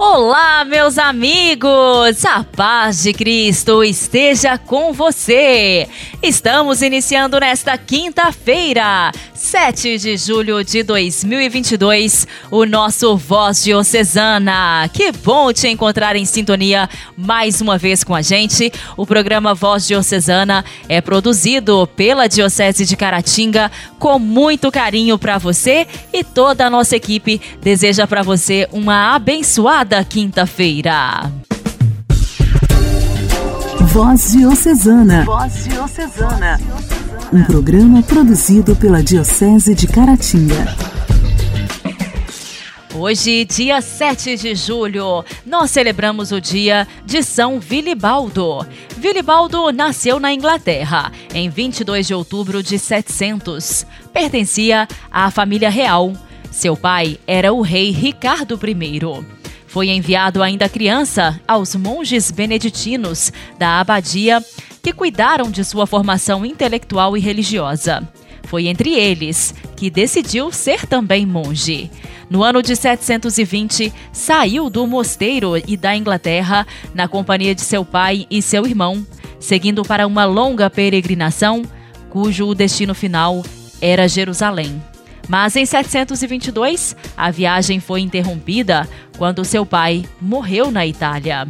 Olá, meus amigos! A paz de Cristo esteja com você! Estamos iniciando nesta quinta-feira, 7 de julho de 2022, o nosso Voz Diocesana. Que bom te encontrar em sintonia mais uma vez com a gente. O programa Voz Diocesana é produzido pela Diocese de Caratinga com muito carinho para você e toda a nossa equipe deseja para você uma abençoada cada quinta-feira. Voz Diocesana. Voz Diocesana. Um programa produzido pela Diocese de Caratinga. Hoje, dia 7 de julho, nós celebramos o dia de São Vilibaldo. Vilibaldo nasceu na Inglaterra em 22 de outubro de 700. Pertencia à família real. Seu pai era o rei Ricardo I. Foi enviado ainda criança aos monges beneditinos da abadia que cuidaram de sua formação intelectual e religiosa. Foi entre eles que decidiu ser também monge. No ano de 720, saiu do mosteiro e da Inglaterra na companhia de seu pai e seu irmão, seguindo para uma longa peregrinação, cujo destino final era Jerusalém. Mas em 722, a viagem foi interrompida quando seu pai morreu na Itália.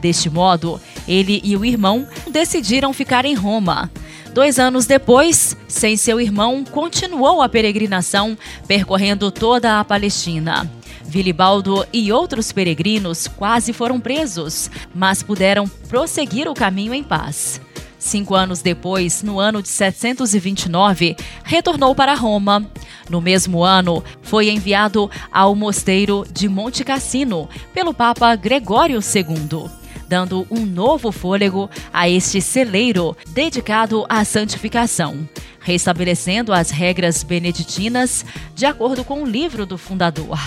Deste modo, ele e o irmão decidiram ficar em Roma. Dois anos depois, sem seu irmão, continuou a peregrinação, percorrendo toda a Palestina. Vilibaldo e outros peregrinos quase foram presos, mas puderam prosseguir o caminho em paz. Cinco anos depois, no ano de 729, retornou para Roma. No mesmo ano, foi enviado ao mosteiro de Monte Cassino pelo Papa Gregório II, dando um novo fôlego a este celeiro dedicado à santificação, restabelecendo as regras beneditinas de acordo com o livro do fundador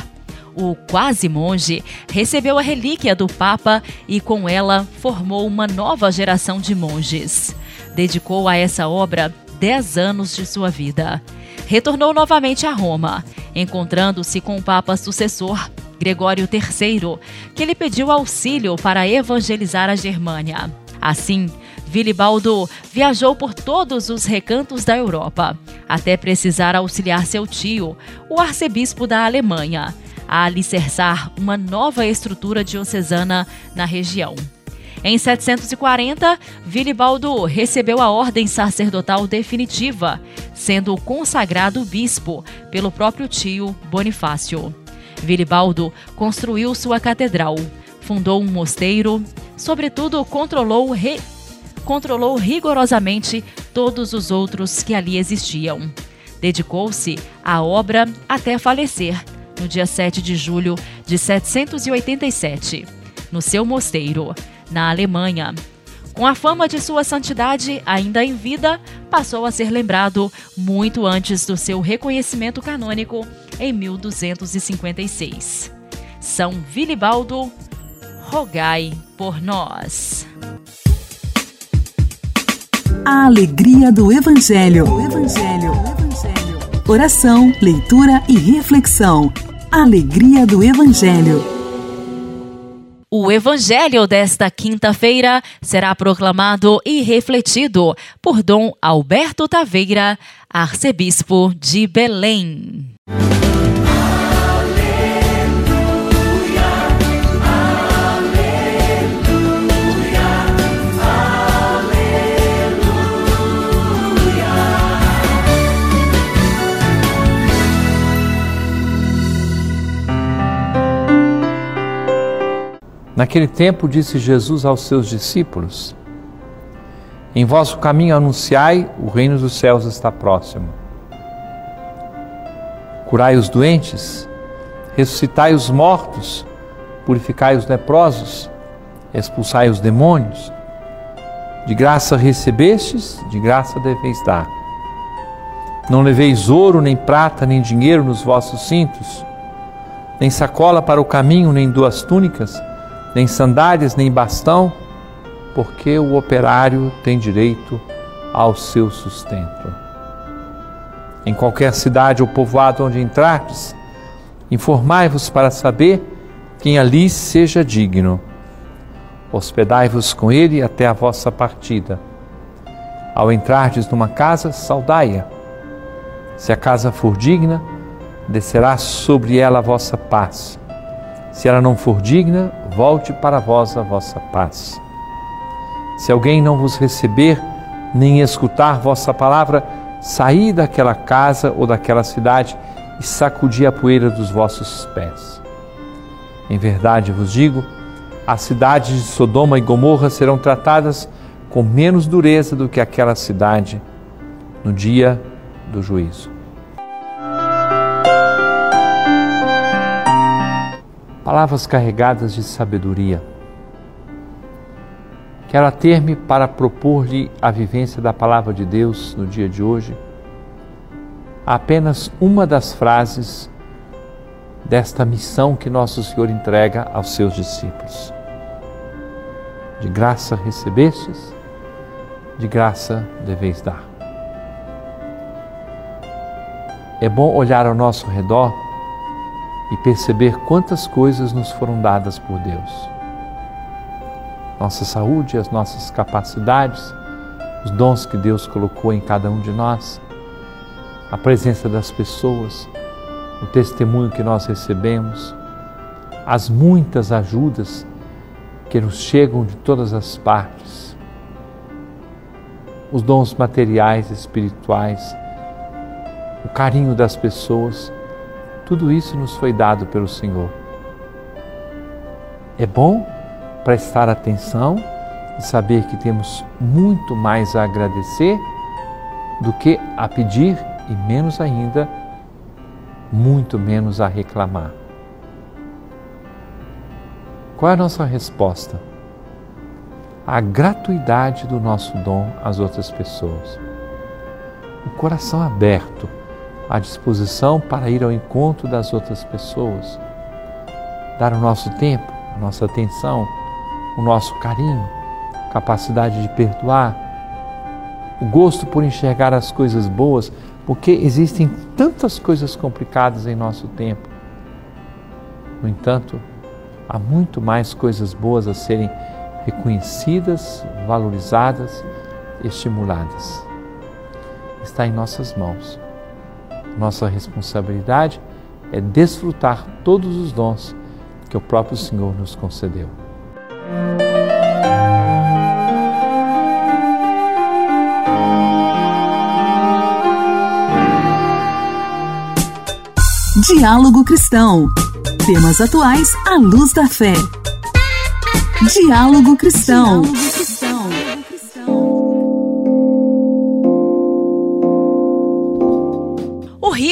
o quase monge, recebeu a relíquia do Papa e com ela formou uma nova geração de monges. Dedicou a essa obra dez anos de sua vida. Retornou novamente a Roma, encontrando-se com o Papa sucessor, Gregório III, que lhe pediu auxílio para evangelizar a Germânia. Assim, Vilibaldo viajou por todos os recantos da Europa, até precisar auxiliar seu tio, o arcebispo da Alemanha, a alicerçar uma nova estrutura diocesana na região. Em 740, Vilibaldo recebeu a ordem sacerdotal definitiva, sendo consagrado bispo pelo próprio tio Bonifácio. Vilibaldo construiu sua catedral, fundou um mosteiro, sobretudo controlou, re... controlou rigorosamente todos os outros que ali existiam. Dedicou-se à obra até falecer, no dia 7 de julho de 787, no seu mosteiro, na Alemanha. Com a fama de sua santidade ainda em vida, passou a ser lembrado muito antes do seu reconhecimento canônico em 1256. São Vilibaldo, rogai por nós. A alegria do Evangelho. O Evangelho. Oração, leitura e reflexão. Alegria do Evangelho. O Evangelho desta quinta-feira será proclamado e refletido por Dom Alberto Taveira, arcebispo de Belém. Naquele tempo disse Jesus aos seus discípulos: Em vosso caminho anunciai, o reino dos céus está próximo. Curai os doentes, ressuscitai os mortos, purificai os leprosos, expulsai os demônios. De graça recebestes, de graça deveis dar. Não leveis ouro, nem prata, nem dinheiro nos vossos cintos, nem sacola para o caminho, nem duas túnicas nem sandálias, nem bastão, porque o operário tem direito ao seu sustento. Em qualquer cidade ou povoado onde entrardes, informai-vos para saber quem ali seja digno. Hospedai-vos com ele até a vossa partida. Ao entrardes numa casa, saudai-a. Se a casa for digna, descerá sobre ela a vossa paz. Se ela não for digna, volte para vós a vossa paz. Se alguém não vos receber, nem escutar vossa palavra, saí daquela casa ou daquela cidade e sacudi a poeira dos vossos pés. Em verdade vos digo, as cidades de Sodoma e Gomorra serão tratadas com menos dureza do que aquela cidade no dia do juízo. Palavras carregadas de sabedoria. Quero ter-me para propor-lhe a vivência da palavra de Deus no dia de hoje. Apenas uma das frases desta missão que nosso Senhor entrega aos seus discípulos. De graça recebestes, de graça deveis dar. É bom olhar ao nosso redor e perceber quantas coisas nos foram dadas por Deus. Nossa saúde, as nossas capacidades, os dons que Deus colocou em cada um de nós, a presença das pessoas, o testemunho que nós recebemos, as muitas ajudas que nos chegam de todas as partes, os dons materiais, espirituais, o carinho das pessoas, tudo isso nos foi dado pelo Senhor. É bom prestar atenção e saber que temos muito mais a agradecer do que a pedir e menos ainda, muito menos a reclamar. Qual é a nossa resposta? A gratuidade do nosso dom às outras pessoas. O coração aberto, à disposição para ir ao encontro das outras pessoas, dar o nosso tempo, a nossa atenção o nosso carinho, capacidade de perdoar, o gosto por enxergar as coisas boas, porque existem tantas coisas complicadas em nosso tempo. No entanto, há muito mais coisas boas a serem reconhecidas, valorizadas, estimuladas. Está em nossas mãos. Nossa responsabilidade é desfrutar todos os dons que o próprio Senhor nos concedeu. Diálogo Cristão. Temas atuais à luz da fé. Diálogo Cristão. Diálogo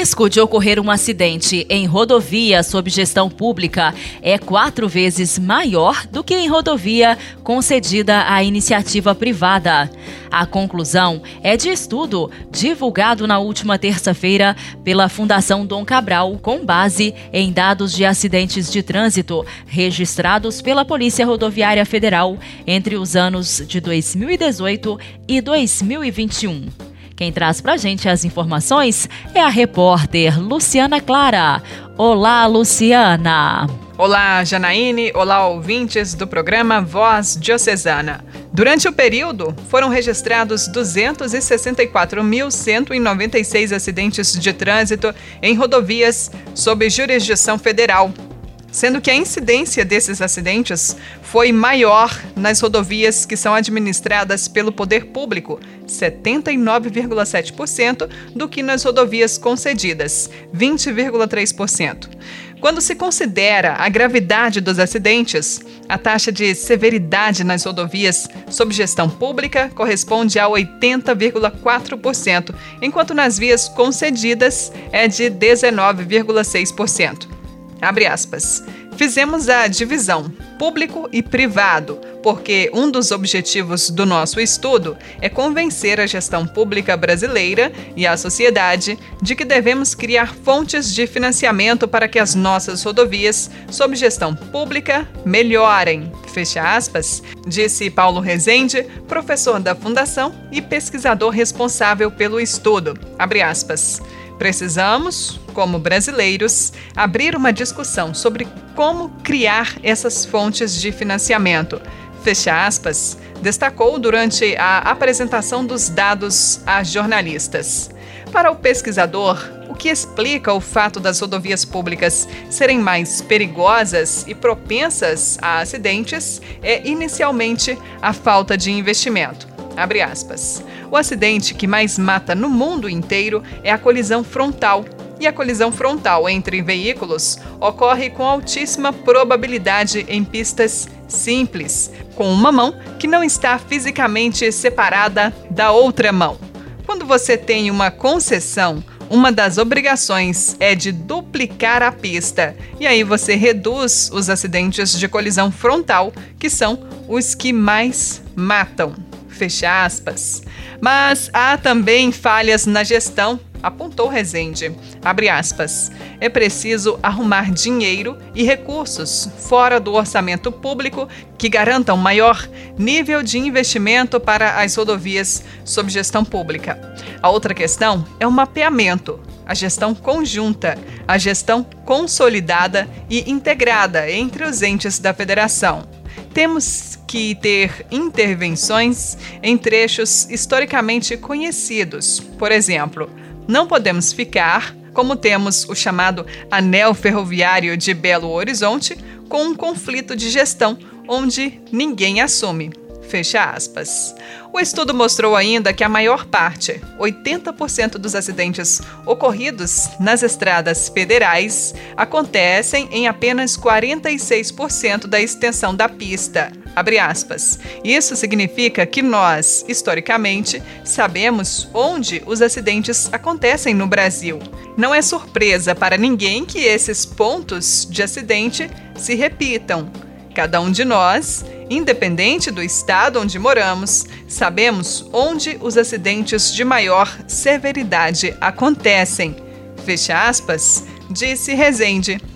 risco de ocorrer um acidente em rodovia sob gestão pública é quatro vezes maior do que em rodovia concedida à iniciativa privada. A conclusão é de estudo divulgado na última terça-feira pela Fundação Dom Cabral, com base em dados de acidentes de trânsito registrados pela Polícia Rodoviária Federal entre os anos de 2018 e 2021. Quem traz pra gente as informações é a repórter Luciana Clara. Olá, Luciana! Olá, Janaíne! Olá, ouvintes do programa Voz Diocesana. Durante o período, foram registrados 264.196 acidentes de trânsito em rodovias sob jurisdição federal, sendo que a incidência desses acidentes foi maior nas rodovias que são administradas pelo poder público, 79,7%, do que nas rodovias concedidas, 20,3%. Quando se considera a gravidade dos acidentes, a taxa de severidade nas rodovias sob gestão pública corresponde a 80,4%, enquanto nas vias concedidas é de 19,6%. Abre aspas. Fizemos a divisão público e privado, porque um dos objetivos do nosso estudo é convencer a gestão pública brasileira e a sociedade de que devemos criar fontes de financiamento para que as nossas rodovias, sob gestão pública, melhorem. Fecha aspas, disse Paulo Rezende, professor da Fundação e pesquisador responsável pelo estudo. Abre aspas. Precisamos, como brasileiros, abrir uma discussão sobre como criar essas fontes de financiamento. Fecha aspas, destacou durante a apresentação dos dados a jornalistas. Para o pesquisador, o que explica o fato das rodovias públicas serem mais perigosas e propensas a acidentes é inicialmente a falta de investimento. O acidente que mais mata no mundo inteiro é a colisão frontal. E a colisão frontal entre veículos ocorre com altíssima probabilidade em pistas simples, com uma mão que não está fisicamente separada da outra mão. Quando você tem uma concessão, uma das obrigações é de duplicar a pista, e aí você reduz os acidentes de colisão frontal, que são os que mais matam. Fecha aspas. Mas há também falhas na gestão apontou Rezende. Abre aspas. É preciso arrumar dinheiro e recursos fora do orçamento público que garantam maior nível de investimento para as rodovias sob gestão pública. A outra questão é o mapeamento, a gestão conjunta, a gestão consolidada e integrada entre os entes da federação. Temos que ter intervenções em trechos historicamente conhecidos, por exemplo, não podemos ficar, como temos o chamado Anel Ferroviário de Belo Horizonte, com um conflito de gestão onde ninguém assume. Fecha aspas. O estudo mostrou ainda que a maior parte, 80% dos acidentes ocorridos nas estradas federais, acontecem em apenas 46% da extensão da pista. Isso significa que nós, historicamente, sabemos onde os acidentes acontecem no Brasil. Não é surpresa para ninguém que esses pontos de acidente se repitam. Cada um de nós, independente do estado onde moramos, sabemos onde os acidentes de maior severidade acontecem. Fecha aspas, disse Rezende.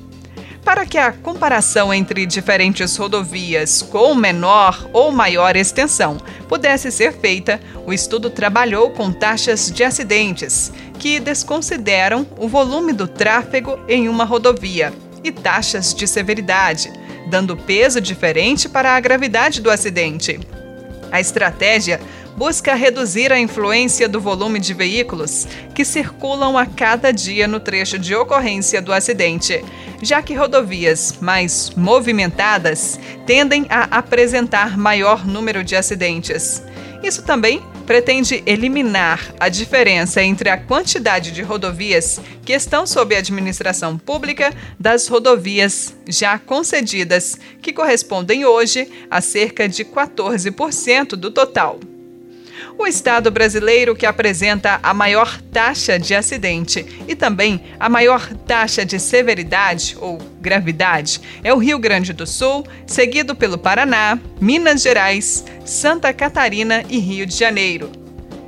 Para que a comparação entre diferentes rodovias com menor ou maior extensão pudesse ser feita, o estudo trabalhou com taxas de acidentes, que desconsideram o volume do tráfego em uma rodovia, e taxas de severidade, dando peso diferente para a gravidade do acidente. A estratégia busca reduzir a influência do volume de veículos que circulam a cada dia no trecho de ocorrência do acidente, já que rodovias mais movimentadas tendem a apresentar maior número de acidentes. Isso também pretende eliminar a diferença entre a quantidade de rodovias que estão sob administração pública das rodovias já concedidas, que correspondem hoje a cerca de 14% do total o estado brasileiro que apresenta a maior taxa de acidente e também a maior taxa de severidade ou gravidade é o Rio Grande do Sul, seguido pelo Paraná, Minas Gerais, Santa Catarina e Rio de Janeiro.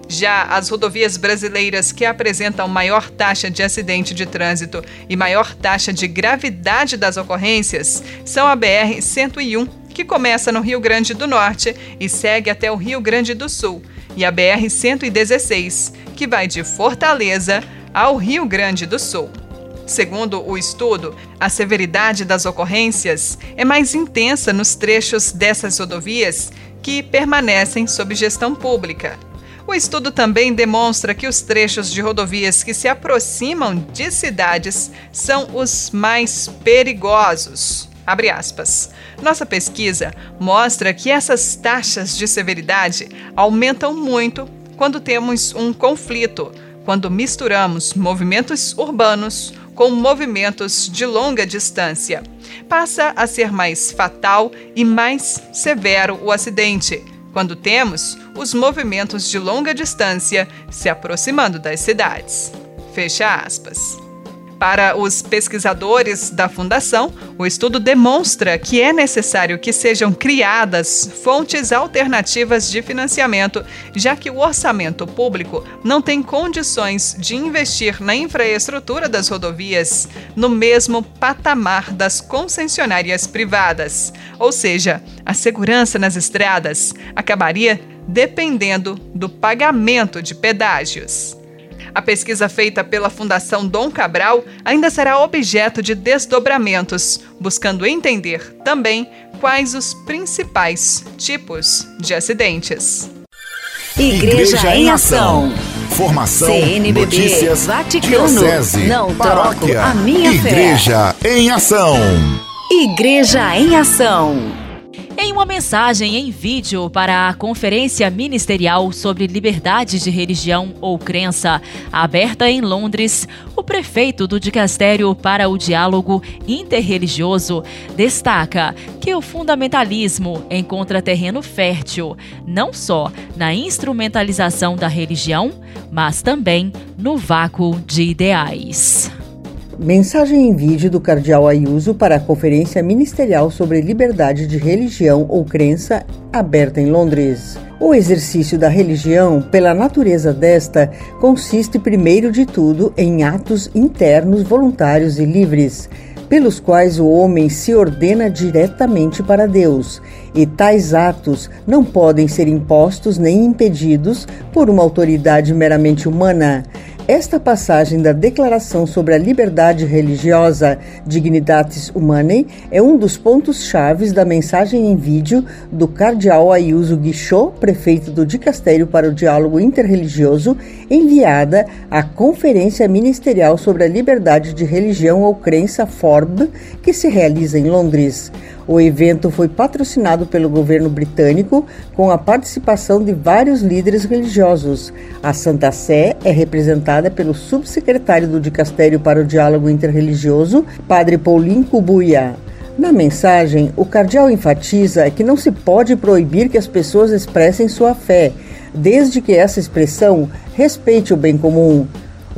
Já as rodovias brasileiras que apresentam maior taxa de acidente de trânsito e maior taxa de gravidade das ocorrências são a BR-101, que começa no Rio Grande do Norte e segue até o Rio Grande do Sul, e a BR-116, que vai de Fortaleza ao Rio Grande do Sul. Segundo o estudo, a severidade das ocorrências é mais intensa nos trechos dessas rodovias que permanecem sob gestão pública. O estudo também demonstra que os trechos de rodovias que se aproximam de cidades são os mais perigosos. Abre aspas. Nossa pesquisa mostra que essas taxas de severidade aumentam muito quando temos um conflito, quando misturamos movimentos urbanos com movimentos de longa distância. Passa a ser mais fatal e mais severo o acidente quando temos os movimentos de longa distância se aproximando das cidades. Fecha aspas. Para os pesquisadores da Fundação, o estudo demonstra que é necessário que sejam criadas fontes alternativas de financiamento, já que o orçamento público não tem condições de investir na infraestrutura das rodovias no mesmo patamar das concessionárias privadas. Ou seja, a segurança nas estradas acabaria dependendo do pagamento de pedágios. A pesquisa feita pela Fundação Dom Cabral ainda será objeto de desdobramentos, buscando entender também quais os principais tipos de acidentes. Igreja, Igreja em Ação. Formação, CNBB, notícias, Vaticano, diocese, não paróquia, a minha Igreja fé. em Ação. Igreja em Ação. Em uma mensagem em vídeo para a Conferência Ministerial sobre Liberdade de Religião ou Crença, aberta em Londres, o prefeito do Dicastério para o Diálogo Interreligioso destaca que o fundamentalismo encontra terreno fértil não só na instrumentalização da religião, mas também no vácuo de ideais. Mensagem em vídeo do Cardeal Ayuso para a Conferência Ministerial sobre Liberdade de Religião ou Crença, aberta em Londres. O exercício da religião, pela natureza desta, consiste primeiro de tudo em atos internos voluntários e livres, pelos quais o homem se ordena diretamente para Deus, e tais atos não podem ser impostos nem impedidos por uma autoridade meramente humana. Esta passagem da Declaração sobre a Liberdade Religiosa Dignitatis Humanae é um dos pontos chaves da mensagem em vídeo do cardeal Ayuso Guichot, prefeito do Dicastério para o Diálogo Interreligioso, enviada à Conferência Ministerial sobre a Liberdade de Religião ou Crença FORB, que se realiza em Londres. O evento foi patrocinado pelo governo britânico com a participação de vários líderes religiosos. A Santa Sé é representada pelo subsecretário do Dicastério para o Diálogo Interreligioso, Padre Paulinho Cubuia. Na mensagem, o cardeal enfatiza que não se pode proibir que as pessoas expressem sua fé, desde que essa expressão respeite o bem comum.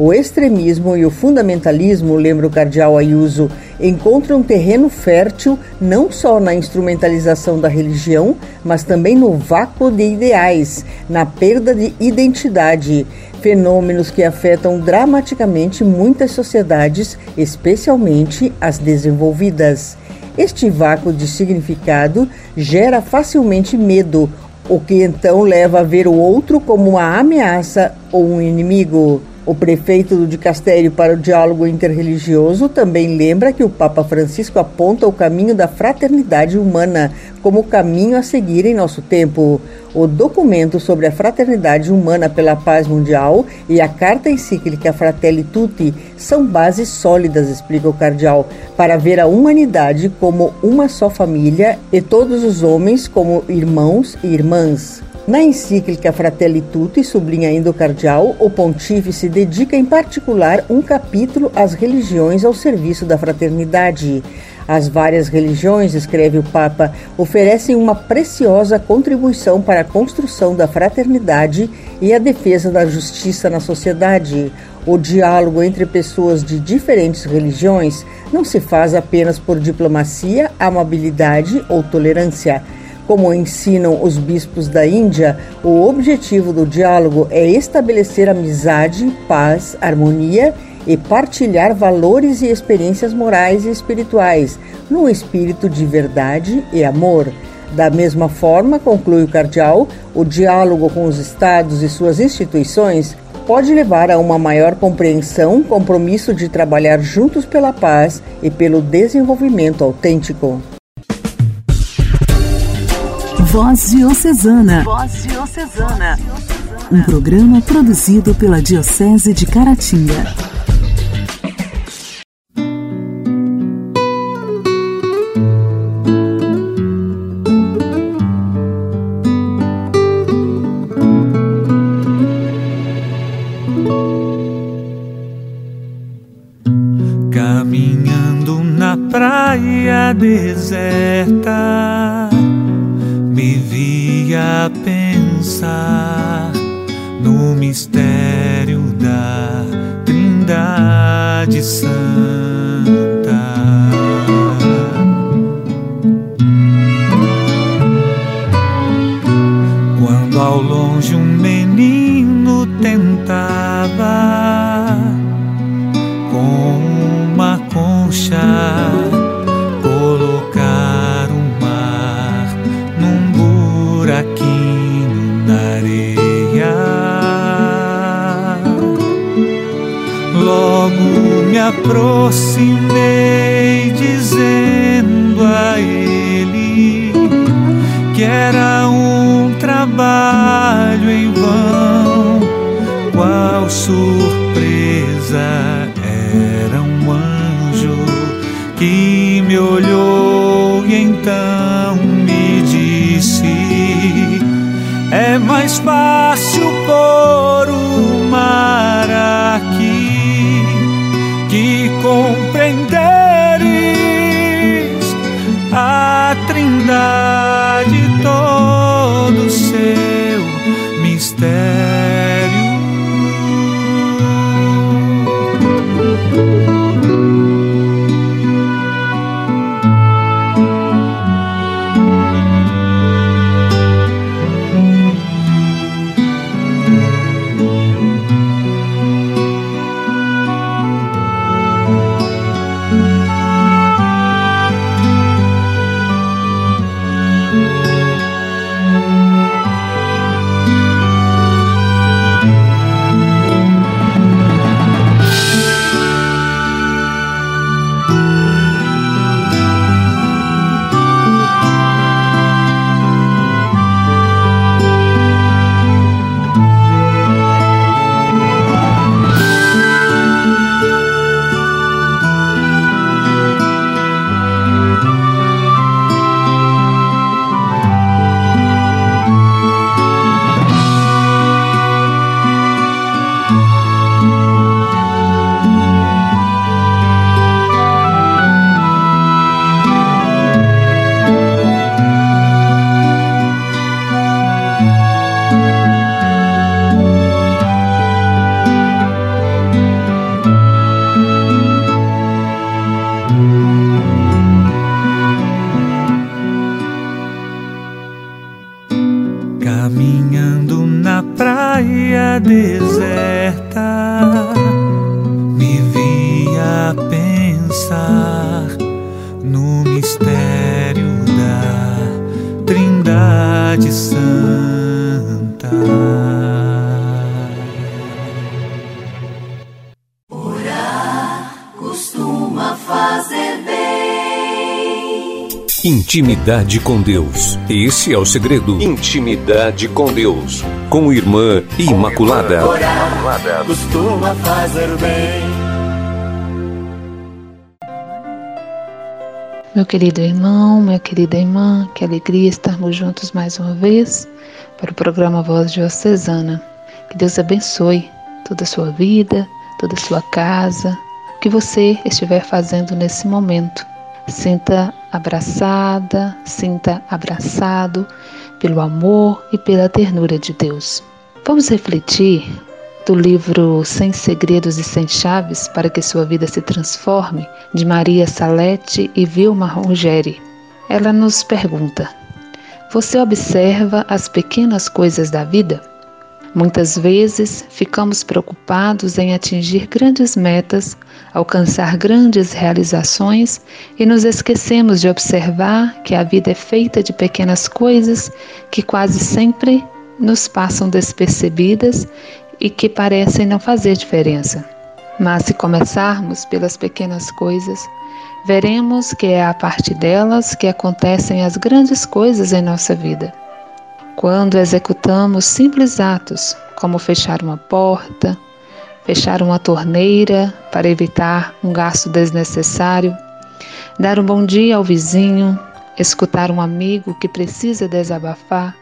O extremismo e o fundamentalismo, lembra o cardeal Ayuso, encontram terreno fértil não só na instrumentalização da religião, mas também no vácuo de ideais, na perda de identidade, fenômenos que afetam dramaticamente muitas sociedades, especialmente as desenvolvidas. Este vácuo de significado gera facilmente medo, o que então leva a ver o outro como uma ameaça ou um inimigo. O prefeito do Dicastério para o Diálogo Interreligioso também lembra que o Papa Francisco aponta o caminho da fraternidade humana como caminho a seguir em nosso tempo. O documento sobre a fraternidade humana pela paz mundial e a carta encíclica Fratelli Tutti são bases sólidas, explica o cardeal, para ver a humanidade como uma só família e todos os homens como irmãos e irmãs. Na encíclica Fratelli Tutti, sublinha ainda o cardeal, o pontífice dedica em particular um capítulo às religiões ao serviço da fraternidade. As várias religiões, escreve o Papa, oferecem uma preciosa contribuição para a construção da fraternidade e a defesa da justiça na sociedade. O diálogo entre pessoas de diferentes religiões não se faz apenas por diplomacia, amabilidade ou tolerância como ensinam os bispos da Índia, o objetivo do diálogo é estabelecer amizade, paz, harmonia e partilhar valores e experiências morais e espirituais, num espírito de verdade e amor. Da mesma forma, conclui o cardeal, o diálogo com os estados e suas instituições pode levar a uma maior compreensão, compromisso de trabalhar juntos pela paz e pelo desenvolvimento autêntico. Voz Diocesana. Voz Diocesana. Um programa produzido pela Diocese de Caratinga. Caminhando na praia deserta a pensar no mistério da Trindade. Santa. aproximé. Intimidade com Deus. Esse é o segredo. Intimidade com Deus. Com Irmã Imaculada. Costuma fazer bem. Meu querido irmão, minha querida irmã, que alegria estarmos juntos mais uma vez para o programa Voz Diocesana. Que Deus abençoe toda a sua vida, toda a sua casa, o que você estiver fazendo nesse momento. Sinta abraçada, sinta abraçado pelo amor e pela ternura de Deus. Vamos refletir do livro Sem Segredos e Sem Chaves para que sua vida se transforme, de Maria Salete e Vilma Rogeri. Ela nos pergunta: Você observa as pequenas coisas da vida? Muitas vezes ficamos preocupados em atingir grandes metas, alcançar grandes realizações e nos esquecemos de observar que a vida é feita de pequenas coisas que quase sempre nos passam despercebidas e que parecem não fazer diferença. Mas se começarmos pelas pequenas coisas, veremos que é a partir delas que acontecem as grandes coisas em nossa vida. Quando executamos simples atos, como fechar uma porta, fechar uma torneira para evitar um gasto desnecessário, dar um bom dia ao vizinho, escutar um amigo que precisa desabafar,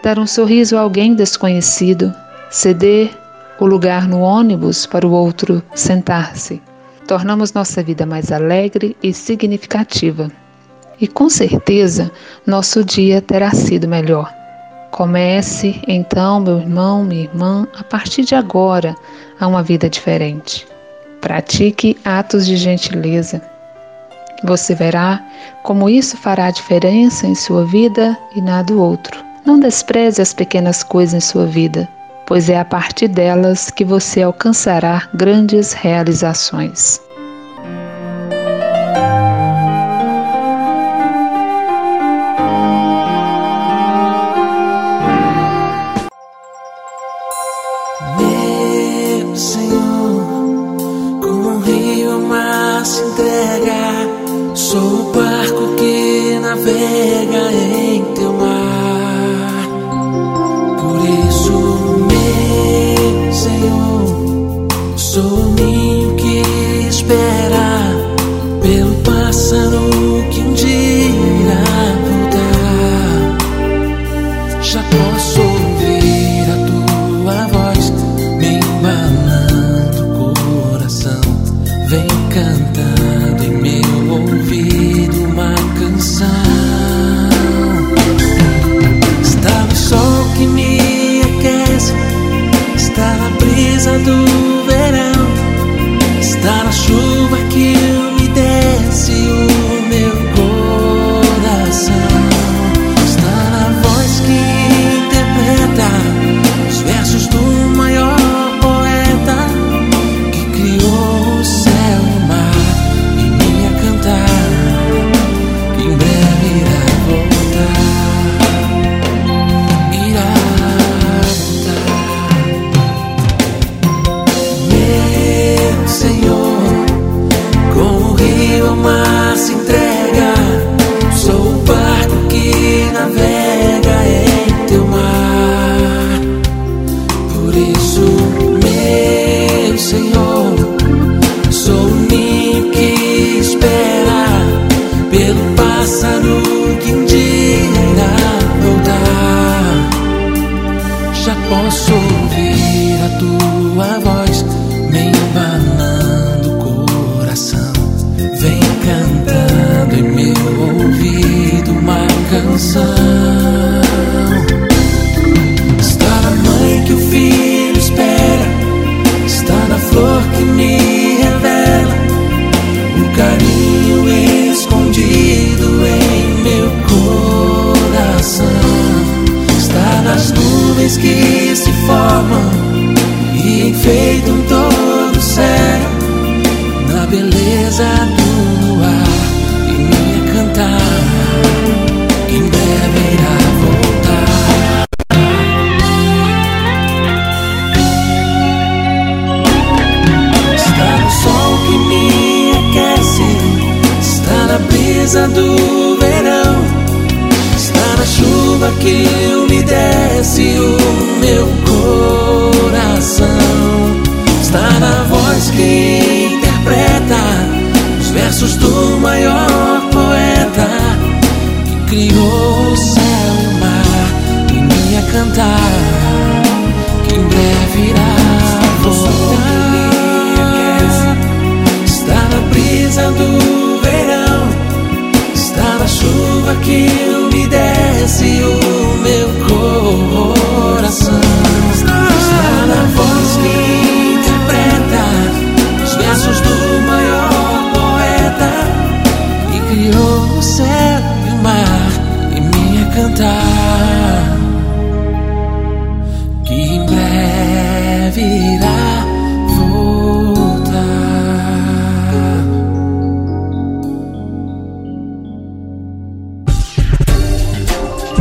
dar um sorriso a alguém desconhecido, ceder o lugar no ônibus para o outro sentar-se. Tornamos nossa vida mais alegre e significativa. E com certeza nosso dia terá sido melhor. Comece então, meu irmão, minha irmã, a partir de agora, a uma vida diferente. Pratique atos de gentileza. Você verá como isso fará diferença em sua vida e na do outro. Não despreze as pequenas coisas em sua vida, pois é a partir delas que você alcançará grandes realizações.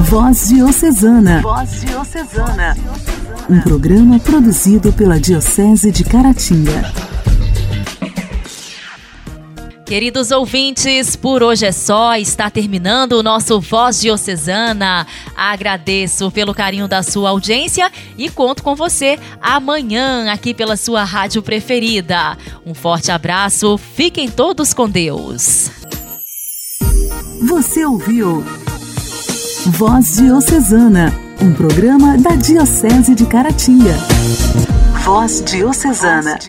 Voz Diocesana. Voz Diocesana. Um programa produzido pela Diocese de Caratinga. Queridos ouvintes, por hoje é só. Está terminando o nosso Voz Diocesana. Agradeço pelo carinho da sua audiência e conto com você amanhã aqui pela sua rádio preferida. Um forte abraço, fiquem todos com Deus. Você ouviu Voz Diocesana, um programa da Diocese de Caratinga. Voz Diocesana.